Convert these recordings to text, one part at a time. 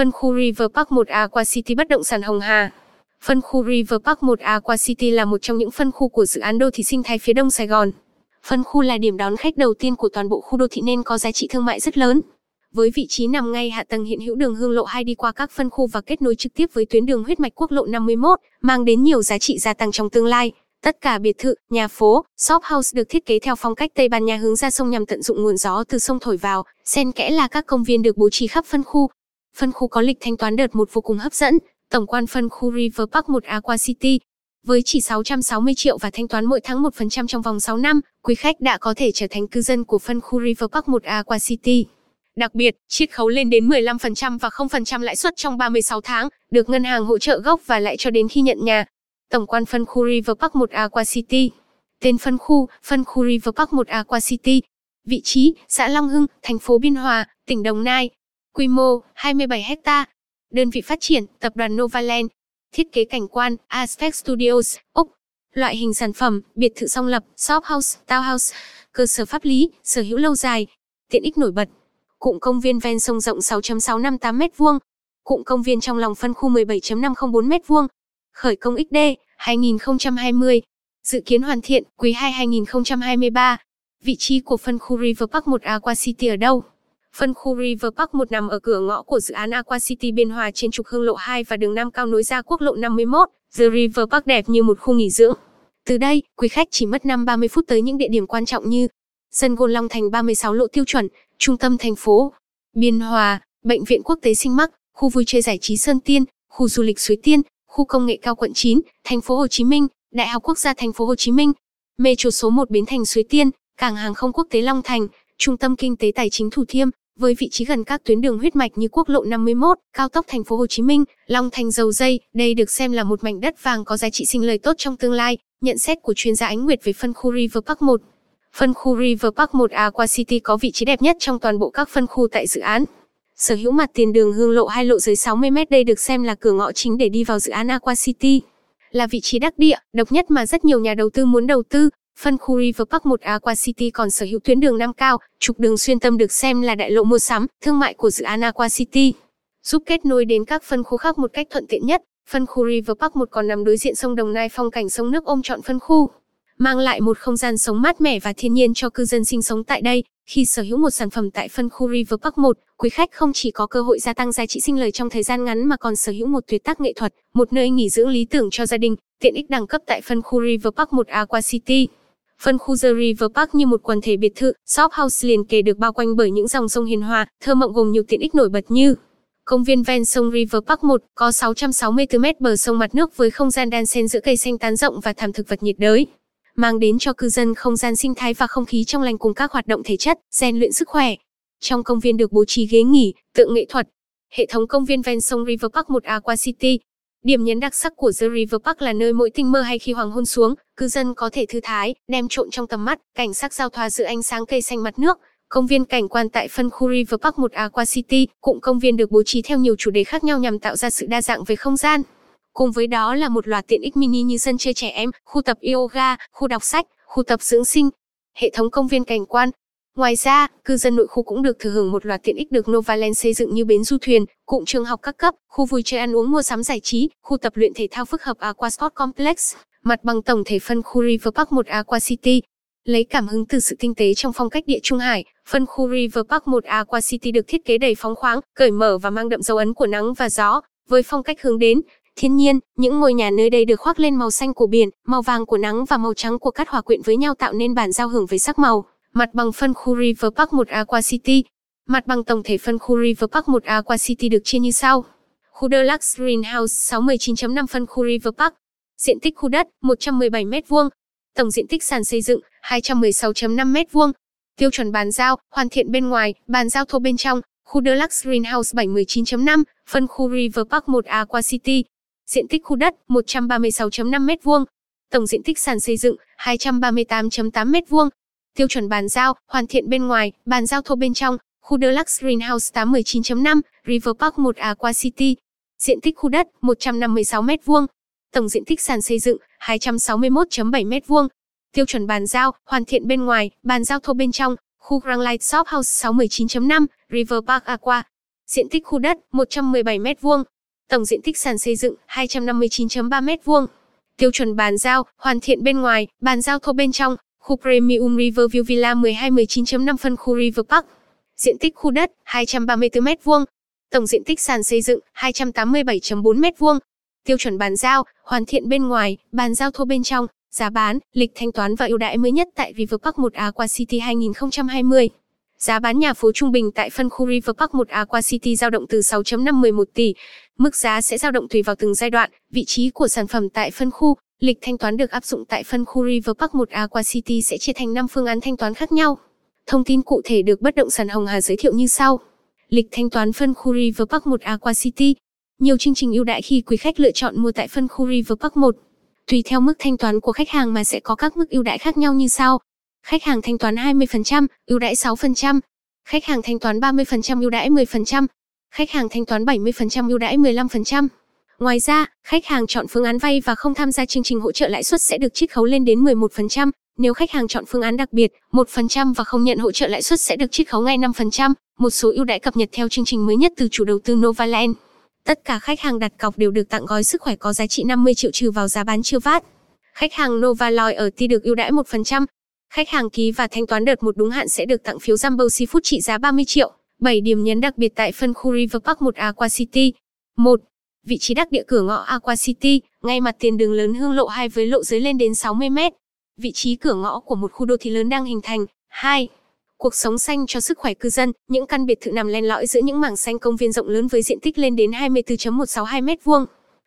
Phân khu River Park 1A Aqua City bất động sản Hồng Hà. Phân khu River Park 1A Aqua City là một trong những phân khu của dự án đô thị sinh thái phía đông Sài Gòn. Phân khu là điểm đón khách đầu tiên của toàn bộ khu đô thị nên có giá trị thương mại rất lớn. Với vị trí nằm ngay hạ tầng hiện hữu đường Hương Lộ 2 đi qua các phân khu và kết nối trực tiếp với tuyến đường huyết mạch quốc lộ 51, mang đến nhiều giá trị gia tăng trong tương lai. Tất cả biệt thự, nhà phố, shop house được thiết kế theo phong cách Tây Ban Nha hướng ra sông nhằm tận dụng nguồn gió từ sông thổi vào, xen kẽ là các công viên được bố trí khắp phân khu. Phân khu có lịch thanh toán đợt một vô cùng hấp dẫn, tổng quan phân khu River Park 1 Aqua City. Với chỉ 660 triệu và thanh toán mỗi tháng 1% trong vòng 6 năm, quý khách đã có thể trở thành cư dân của phân khu River Park 1 Aqua City. Đặc biệt, chiết khấu lên đến 15% và 0% lãi suất trong 36 tháng, được ngân hàng hỗ trợ gốc và lãi cho đến khi nhận nhà. Tổng quan phân khu River Park 1 Aqua City. Tên phân khu, phân khu River Park 1 Aqua City. Vị trí, xã Long Hưng, thành phố Biên Hòa, tỉnh Đồng Nai. Quy mô, 27 ha. Đơn vị phát triển, tập đoàn Novaland. Thiết kế cảnh quan, Aspect Studios, Úc. Loại hình sản phẩm, biệt thự song lập, shop house, townhouse. Cơ sở pháp lý, sở hữu lâu dài. Tiện ích nổi bật. Cụm công viên ven sông rộng 6.658 m2. Cụm công viên trong lòng phân khu 17.504 m2. Khởi công XD 2020. Dự kiến hoàn thiện quý 2 2023. Vị trí của phân khu River Park 1 Aqua City ở đâu? Phân khu River Park 1 nằm ở cửa ngõ của dự án Aqua City Biên Hòa trên trục Hương Lộ 2 và đường Nam Cao nối ra quốc lộ 51. The River Park đẹp như một khu nghỉ dưỡng. Từ đây, quý khách chỉ mất 5-30 phút tới những địa điểm quan trọng như sân gôn Long Thành 36 lộ tiêu chuẩn, trung tâm thành phố, Biên Hòa, Bệnh viện Quốc tế Sinh Mắc, khu vui chơi giải trí Sơn Tiên, khu du lịch Suối Tiên, khu công nghệ cao quận 9, thành phố Hồ Chí Minh, Đại học Quốc gia thành phố Hồ Chí Minh, Metro số 1 Bến Thành Suối Tiên, cảng hàng không quốc tế Long Thành, trung tâm kinh tế tài chính Thủ Thiêm, với vị trí gần các tuyến đường huyết mạch như quốc lộ 51, cao tốc thành phố Hồ Chí Minh, Long Thành dầu dây, đây được xem là một mảnh đất vàng có giá trị sinh lời tốt trong tương lai, nhận xét của chuyên gia Ánh Nguyệt về phân khu River Park 1. Phân khu River Park 1 Aqua City có vị trí đẹp nhất trong toàn bộ các phân khu tại dự án. Sở hữu mặt tiền đường Hương Lộ hai lộ dưới 60 m đây được xem là cửa ngõ chính để đi vào dự án Aqua City. Là vị trí đắc địa, độc nhất mà rất nhiều nhà đầu tư muốn đầu tư. Phân khu River Park 1 Aqua City còn sở hữu tuyến đường Nam Cao, trục đường xuyên tâm được xem là đại lộ mua sắm, thương mại của dự án Aqua City. Giúp kết nối đến các phân khu khác một cách thuận tiện nhất, phân khu River Park 1 còn nằm đối diện sông Đồng Nai phong cảnh sông nước ôm trọn phân khu mang lại một không gian sống mát mẻ và thiên nhiên cho cư dân sinh sống tại đây. Khi sở hữu một sản phẩm tại phân khu River Park 1, quý khách không chỉ có cơ hội gia tăng giá trị sinh lời trong thời gian ngắn mà còn sở hữu một tuyệt tác nghệ thuật, một nơi nghỉ dưỡng lý tưởng cho gia đình, tiện ích đẳng cấp tại phân khu River Park 1 Aqua City. Phân khu The River Park như một quần thể biệt thự, shop house liền kề được bao quanh bởi những dòng sông hiền hòa, thơ mộng gồm nhiều tiện ích nổi bật như Công viên ven sông River Park 1 có 664 mét bờ sông mặt nước với không gian đan xen giữa cây xanh tán rộng và thảm thực vật nhiệt đới mang đến cho cư dân không gian sinh thái và không khí trong lành cùng các hoạt động thể chất, rèn luyện sức khỏe. Trong công viên được bố trí ghế nghỉ, tượng nghệ thuật. Hệ thống công viên ven sông River Park 1 Aqua City. Điểm nhấn đặc sắc của The River Park là nơi mỗi tinh mơ hay khi hoàng hôn xuống, cư dân có thể thư thái, đem trộn trong tầm mắt, cảnh sắc giao thoa giữa ánh sáng cây xanh mặt nước. Công viên cảnh quan tại phân khu River Park 1 Aqua à City, cụm công viên được bố trí theo nhiều chủ đề khác nhau nhằm tạo ra sự đa dạng về không gian. Cùng với đó là một loạt tiện ích mini như sân chơi trẻ em, khu tập yoga, khu đọc sách, khu tập dưỡng sinh, hệ thống công viên cảnh quan. Ngoài ra, cư dân nội khu cũng được thừa hưởng một loạt tiện ích được Novaland xây dựng như bến du thuyền, cụm trường học các cấp, khu vui chơi ăn uống mua sắm giải trí, khu tập luyện thể thao phức hợp Aquasport Complex, mặt bằng tổng thể phân khu River Park 1 Aqua City. Lấy cảm hứng từ sự tinh tế trong phong cách địa Trung Hải, phân khu River Park 1 Aqua City được thiết kế đầy phóng khoáng, cởi mở và mang đậm dấu ấn của nắng và gió, với phong cách hướng đến, Thiên nhiên, những ngôi nhà nơi đây được khoác lên màu xanh của biển, màu vàng của nắng và màu trắng của cát hòa quyện với nhau tạo nên bản giao hưởng với sắc màu. Mặt bằng phân khu River Park 1 Aqua City. Mặt bằng tổng thể phân khu River Park 1 Aqua City được chia như sau. Khu Deluxe Greenhouse 69.5 phân khu River Park. Diện tích khu đất 117 m2. Tổng diện tích sàn xây dựng 216.5 m2. Tiêu chuẩn bàn giao, hoàn thiện bên ngoài, bàn giao thô bên trong. Khu Deluxe Greenhouse 719.5, phân khu River Park 1 Aqua City, diện tích khu đất 136.5 m2, tổng diện tích sàn xây dựng 238.8 m2. Tiêu chuẩn bàn giao, hoàn thiện bên ngoài, bàn giao thô bên trong, khu Deluxe Greenhouse 819.5, River Park 1 Aqua à City. Diện tích khu đất 156 m2, tổng diện tích sàn xây dựng 261.7 m2. Tiêu chuẩn bàn giao, hoàn thiện bên ngoài, bàn giao thô bên trong, khu Grand Light Shop House 619.5, River Park à Aqua. Diện tích khu đất 117 m2. Tổng diện tích sàn xây dựng 259.3 m2. Tiêu chuẩn bàn giao, hoàn thiện bên ngoài, bàn giao thô bên trong, khu Premium Riverview Villa 12 19.5 phân khu River Park. Diện tích khu đất 234 m2. Tổng diện tích sàn xây dựng 287.4 m2. Tiêu chuẩn bàn giao, hoàn thiện bên ngoài, bàn giao thô bên trong, giá bán, lịch thanh toán và ưu đãi mới nhất tại River Park 1 Aqua City 2020. Giá bán nhà phố trung bình tại phân khu River Park 1 Aqua City dao động từ 6.511 tỷ. Mức giá sẽ dao động tùy vào từng giai đoạn, vị trí của sản phẩm tại phân khu. Lịch thanh toán được áp dụng tại phân khu River Park 1 Aqua City sẽ chia thành 5 phương án thanh toán khác nhau. Thông tin cụ thể được bất động sản Hồng Hà giới thiệu như sau. Lịch thanh toán phân khu River Park 1 Aqua City. Nhiều chương trình ưu đãi khi quý khách lựa chọn mua tại phân khu River Park 1. Tùy theo mức thanh toán của khách hàng mà sẽ có các mức ưu đãi khác nhau như sau. Khách hàng thanh toán 20%, ưu đãi 6%. Khách hàng thanh toán 30% ưu đãi 10%. Khách hàng thanh toán 70% ưu đãi 15%. Ngoài ra, khách hàng chọn phương án vay và không tham gia chương trình hỗ trợ lãi suất sẽ được chiết khấu lên đến 11%. Nếu khách hàng chọn phương án đặc biệt, 1% và không nhận hỗ trợ lãi suất sẽ được chiết khấu ngay 5%. Một số ưu đãi cập nhật theo chương trình mới nhất từ chủ đầu tư Novaland. Tất cả khách hàng đặt cọc đều được tặng gói sức khỏe có giá trị 50 triệu trừ vào giá bán chưa phát. Khách hàng Novaloy ở Ti được ưu đãi 1%. Khách hàng ký và thanh toán đợt một đúng hạn sẽ được tặng phiếu Jumbo Seafood trị giá 30 triệu. 7 điểm nhấn đặc biệt tại phân khu River Park 1 Aqua City. 1. Vị trí đắc địa cửa ngõ Aqua City, ngay mặt tiền đường lớn Hương Lộ 2 với lộ giới lên đến 60 mét. Vị trí cửa ngõ của một khu đô thị lớn đang hình thành. 2 cuộc sống xanh cho sức khỏe cư dân, những căn biệt thự nằm len lỏi giữa những mảng xanh công viên rộng lớn với diện tích lên đến 24.162 m2.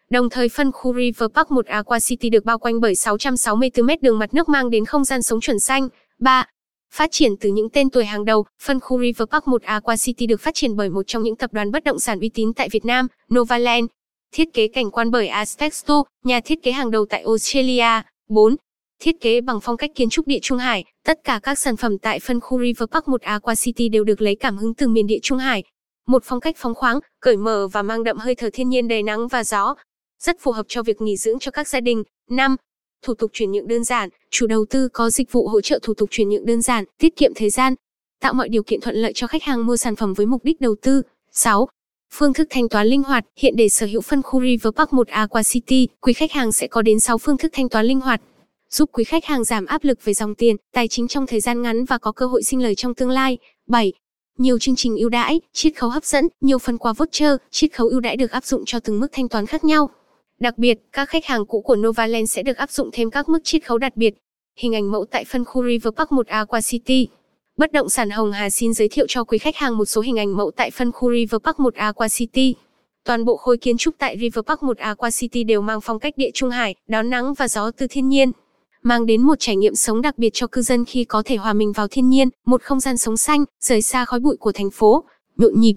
Đồng thời phân khu River Park 1 Aqua City được bao quanh bởi 664 mét đường mặt nước mang đến không gian sống chuẩn xanh. 3. Phát triển từ những tên tuổi hàng đầu, phân khu River Park 1 Aqua City được phát triển bởi một trong những tập đoàn bất động sản uy tín tại Việt Nam, Novaland. Thiết kế cảnh quan bởi Aspexto, nhà thiết kế hàng đầu tại Australia. 4 thiết kế bằng phong cách kiến trúc địa Trung Hải. Tất cả các sản phẩm tại phân khu River Park 1 Aqua City đều được lấy cảm hứng từ miền địa Trung Hải. Một phong cách phóng khoáng, cởi mở và mang đậm hơi thở thiên nhiên đầy nắng và gió. Rất phù hợp cho việc nghỉ dưỡng cho các gia đình. 5. Thủ tục chuyển nhượng đơn giản, chủ đầu tư có dịch vụ hỗ trợ thủ tục chuyển nhượng đơn giản, tiết kiệm thời gian, tạo mọi điều kiện thuận lợi cho khách hàng mua sản phẩm với mục đích đầu tư. 6. Phương thức thanh toán linh hoạt, hiện để sở hữu phân khu River Park 1 Aqua City, quý khách hàng sẽ có đến 6 phương thức thanh toán linh hoạt giúp quý khách hàng giảm áp lực về dòng tiền, tài chính trong thời gian ngắn và có cơ hội sinh lời trong tương lai. 7. Nhiều chương trình ưu đãi, chiết khấu hấp dẫn, nhiều phần quà voucher, chiết khấu ưu đãi được áp dụng cho từng mức thanh toán khác nhau. Đặc biệt, các khách hàng cũ của Novaland sẽ được áp dụng thêm các mức chiết khấu đặc biệt. Hình ảnh mẫu tại phân khu River Park 1 Aqua City. Bất động sản Hồng Hà xin giới thiệu cho quý khách hàng một số hình ảnh mẫu tại phân khu River Park 1 Aqua City. Toàn bộ khối kiến trúc tại River Park 1 Aqua City đều mang phong cách địa Trung Hải, đón nắng và gió từ thiên nhiên mang đến một trải nghiệm sống đặc biệt cho cư dân khi có thể hòa mình vào thiên nhiên, một không gian sống xanh, rời xa khói bụi của thành phố, nhộn nhịp,